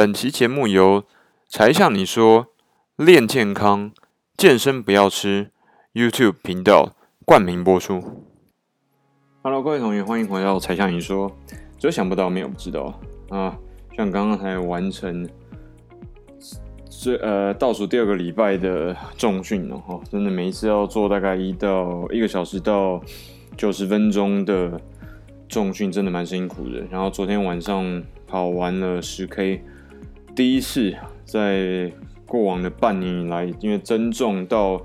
本期节目由柴 Sean 你说练健康、健身不要吃 YouTube 频道冠名播出。Hello，各位同学，欢迎回到柴 Sean 你说。只有想不到，没有不知道啊！像刚刚才完成最呃倒数第二个礼拜的重训了哈，真的每一次要做大概一到一个小时到九十分钟的重训，真的蛮辛苦的。然后昨天晚上跑完了十 K。第一次在过往的半年以来，因为增重到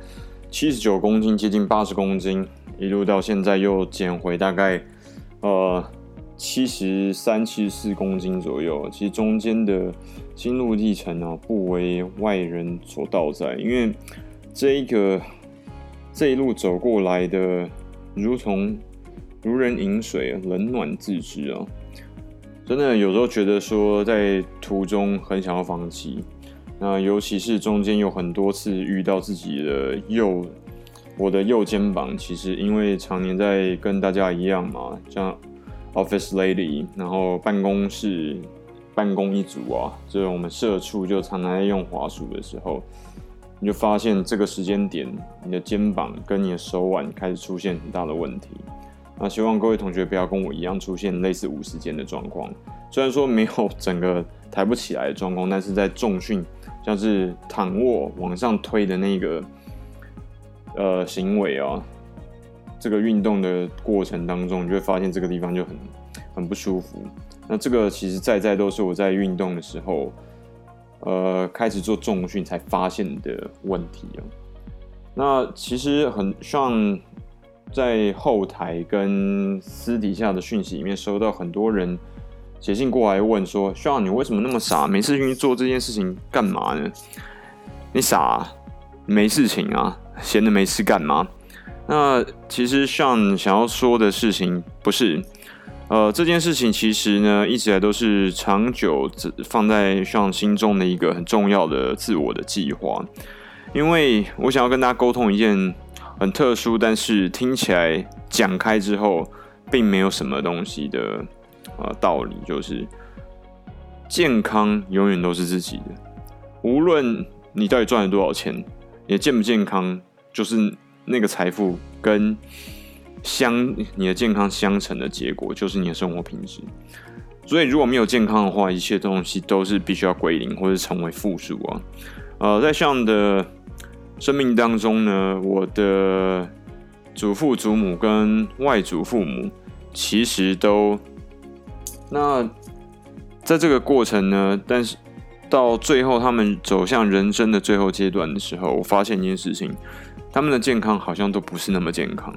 七十九公斤，接近八十公斤，一路到现在又减回大概呃七十三、七十四公斤左右。其实中间的心路历程啊，不为外人所道哉，因为这一个这一路走过来的，如同如人饮水，冷暖自知啊。真的有时候觉得说，在途中很想要放弃，那尤其是中间有很多次遇到自己的右，我的右肩膀，其实因为常年在跟大家一样嘛，像 office lady，然后办公室办公一族啊，就是我们社畜就常常在用滑鼠的时候，你就发现这个时间点，你的肩膀跟你的手腕开始出现很大的问题。那希望各位同学不要跟我一样出现类似五十肩的状况。虽然说没有整个抬不起来的状况，但是在重训，像是躺卧往上推的那个呃行为啊，这个运动的过程当中，你就会发现这个地方就很很不舒服。那这个其实在在都是我在运动的时候，呃，开始做重训才发现的问题啊。那其实很像。在后台跟私底下的讯息里面，收到很多人写信过来问说：“Sean，你为什么那么傻？每次去做这件事情干嘛呢？你傻啊？没事情啊？闲着没事干嘛？”那其实像想要说的事情不是，呃，这件事情其实呢，一直来都是长久放在像心中的一个很重要的自我的计划，因为我想要跟大家沟通一件。很特殊，但是听起来讲开之后，并没有什么东西的呃道理，就是健康永远都是自己的。无论你到底赚了多少钱，你健不健康，就是那个财富跟相你的健康相乘的结果，就是你的生活品质。所以如果没有健康的话，一切东西都是必须要归零或者成为负数啊。呃，在这样的。生命当中呢，我的祖父、祖母跟外祖父母其实都那在这个过程呢，但是到最后他们走向人生的最后阶段的时候，我发现一件事情，他们的健康好像都不是那么健康。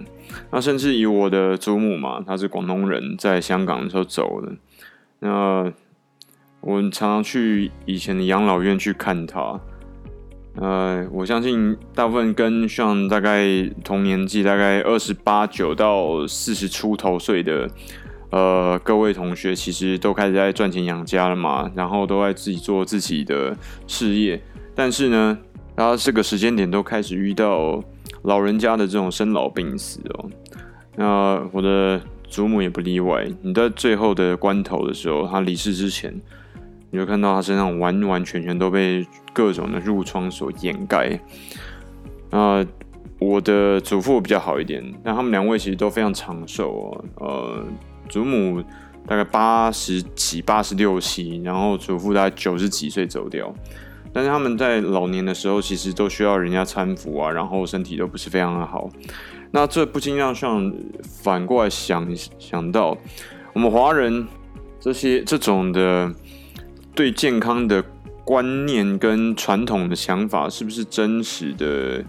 那甚至以我的祖母嘛，她是广东人，在香港的时候走的。那我常常去以前的养老院去看她。呃，我相信大部分跟像大概同年纪，大概二十八九到四十出头岁的，呃，各位同学其实都开始在赚钱养家了嘛，然后都在自己做自己的事业。但是呢，然后这个时间点都开始遇到老人家的这种生老病死哦。那我的祖母也不例外。你在最后的关头的时候，他离世之前。你会看到他身上完完全全都被各种的褥疮所掩盖。那我的祖父比较好一点，但他们两位其实都非常长寿哦。呃，祖母大概八十几、八十六七，然后祖父大概九十几岁走掉。但是他们在老年的时候，其实都需要人家搀扶啊，然后身体都不是非常的好。那这不禁让像反过来想想到，我们华人这些这种的。对健康的观念跟传统的想法是不是真实的？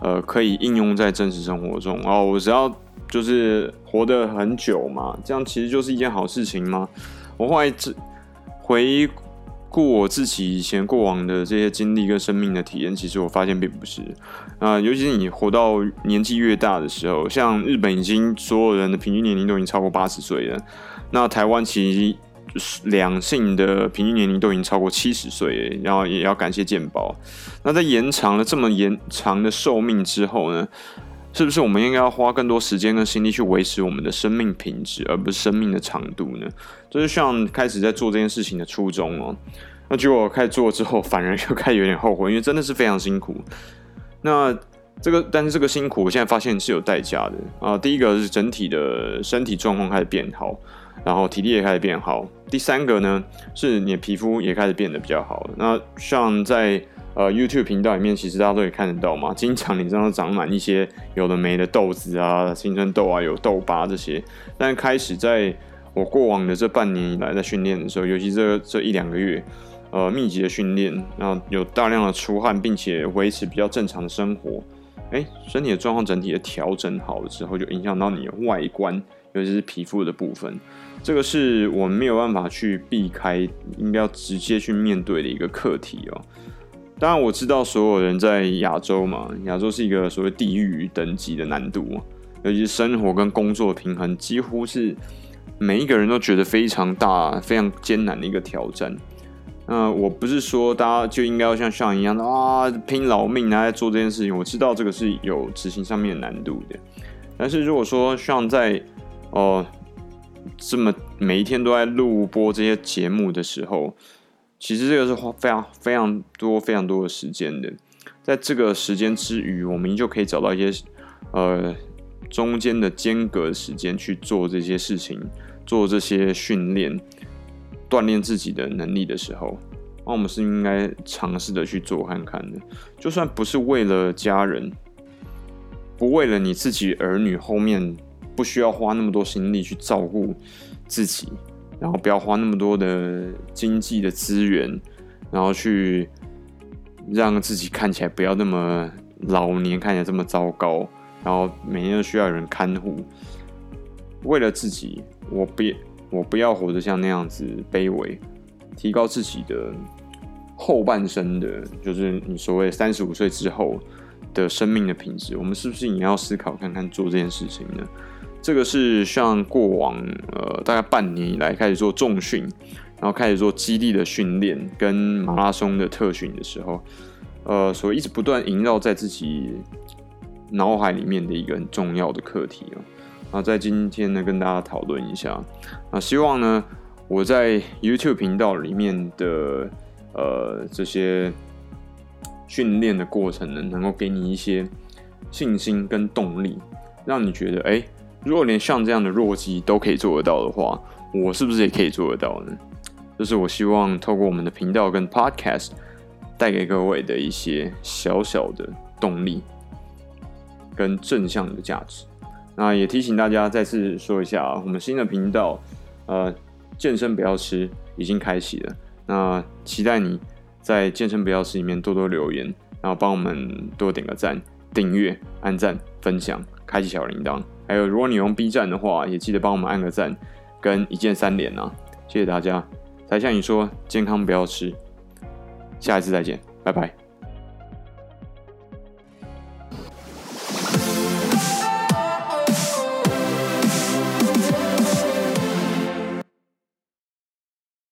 呃，可以应用在真实生活中哦。我只要就是活得很久嘛，这样其实就是一件好事情吗？我后来回顾我自己以前过往的这些经历跟生命的体验，其实我发现并不是啊、尤其是你活到年纪越大的时候，像日本已经所有人的平均年龄都已经超过八十岁了，那台湾其实。两性的平均年龄都已经超过七十岁，然后也要感谢健保。那在延长了这么延长的寿命之后呢，是不是我们应该要花更多时间跟心力去维持我们的生命品质，而不是生命的长度呢？就是像开始在做这件事情的初衷哦。那结果开始做之后，反而又开始有点后悔，因为真的是非常辛苦。那这个，但是这个辛苦，我现在发现是有代价的啊。第一个是整体的身体状况开始变好，然后体力也开始变好。第三个呢，是你的皮肤也开始变得比较好了。那像在呃 YouTube 频道里面，其实大家都可以看得到嘛，经常脸上长满一些有的没的痘子啊、青春痘啊、有痘疤这些。但开始在我过往的这半年以来在训练的时候，尤其这这一两个月。呃，密集的训练，然后有大量的出汗，并且维持比较正常的生活，哎，身体的状况整体的调整好了之后，就影响到你的外观，尤其是皮肤的部分。这个是我们没有办法去避开，应该要直接去面对的一个课题哦。当然，我知道所有人在亚洲嘛，亚洲是一个所谓地域等级的难度，尤其是生活跟工作平衡，几乎是每一个人都觉得非常大、非常艰难的一个挑战。那我不是说大家就应该要像上一样的啊，拼老命来做这件事情。我知道这个是有执行上面的难度的，但是如果说像在哦、这么每一天都在录播这些节目的时候，其实这个是花非常非常多非常多的时间的。在这个时间之余，我们依旧可以找到一些呃中间的间隔时间去做这些事情，做这些训练。锻炼自己的能力的时候，那我们是应该尝试的去做看看的。就算不是为了家人，不为了你自己儿女后面不需要花那么多心力去照顾自己，然后不要花那么多的经济的资源，然后去让自己看起来不要那么老年，看起来这么糟糕，然后每天都需要有人看护。为了自己，我别。我不要活得像那样子卑微，提高自己的后半生的，就是你所谓三十五岁之后的生命的品质，我们是不是也要思考看看做这件事情呢？这个是像过往呃大概半年以来开始做重训，然后开始做基地的训练跟马拉松的特训的时候，呃，所以一直不断萦绕在自己脑海里面的一个很重要的课题啊。那在今天呢，跟大家讨论一下。那希望呢，我在 YouTube 频道里面的呃这些训练的过程呢，能够给你一些信心跟动力，让你觉得，哎，如果连像这样的弱鸡都可以做得到的话，我是不是也可以做得到呢？这是我希望透过我们的频道跟 Podcast 带给各位的一些小小的动力跟正向的价值。那也提醒大家，再次说一下啊，我们新的频道，呃，健身不要吃已经开启了。那期待你在健身不要吃里面多多留言，然后帮我们多点个赞、订阅、按赞、分享、开启小铃铛。还有，如果你用 B 站的话，也记得帮我们按个赞跟一键三连啊！谢谢大家。才像你说，健康不要吃，下一次再见，拜拜。